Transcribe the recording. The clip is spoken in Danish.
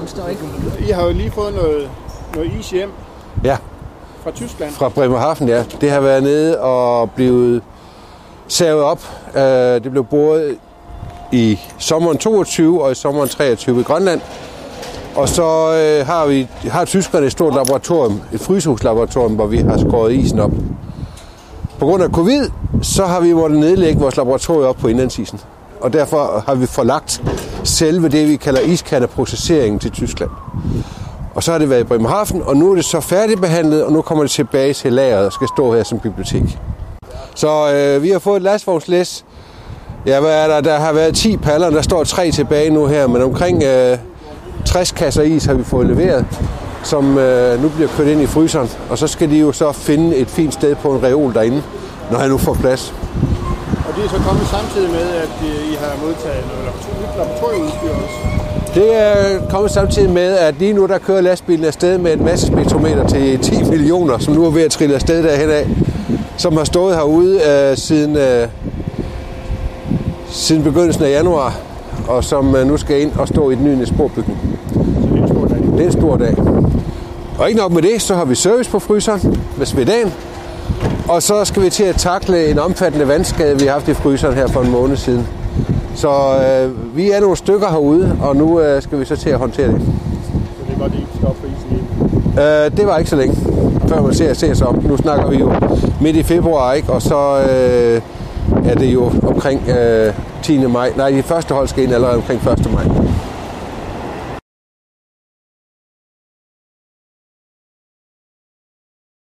Den står ikke. I har jo lige fået noget, noget is hjem Ja, fra Tyskland. fra Bremerhaven, ja. Det har været nede og blevet savet op. Øh, Det blev boret i sommeren 22 og i sommeren 23 i Grønland. Og så øh, har vi har tyskerne et stort laboratorium, et frysehuslaboratorium, hvor vi har skåret isen op. På grund af covid, så har vi måttet nedlægge vores laboratorium op på indlandsisen. Og derfor har vi forlagt selve det, vi kalder iskandeprocesseringen til Tyskland. Og så har det været i Bremerhaven, og nu er det så færdigbehandlet, og nu kommer det tilbage til lageret og skal stå her som bibliotek. Så øh, vi har fået et lastvognslæs. Ja, hvad er der? Der har været 10 paller, der står tre tilbage nu her, men omkring øh, 60 kasser is har vi fået leveret, som øh, nu bliver kørt ind i fryseren. Og så skal de jo så finde et fint sted på en reol derinde, når han nu får plads. Det er så kommet samtidig med, at øh, I har modtaget noget laboratorieudstyr også. Det er kommet samtidig med, at lige nu der kører lastbilen afsted med en masse spektrometer til 10 millioner, som nu er ved at trille afsted derhen af, som har stået herude øh, siden, øh, siden begyndelsen af januar, og som øh, nu skal ind og stå i den nye sporbygning. Så det er en stor dag. Det er en stor dag. Og ikke nok med det, så har vi service på fryseren med svedagen. Og så skal vi til at takle en omfattende vandskade, vi har haft i fryseren her for en måned siden. Så øh, vi er nogle stykker herude, og nu øh, skal vi så til at håndtere det. Så det er I kan stoppe for isen. Øh, det var ikke så længe, før man ser, ser sig om. Nu snakker vi jo midt i februar, ikke? og så øh, er det jo omkring øh, 10. maj. Nej, de første hold skal ind allerede omkring 1. maj.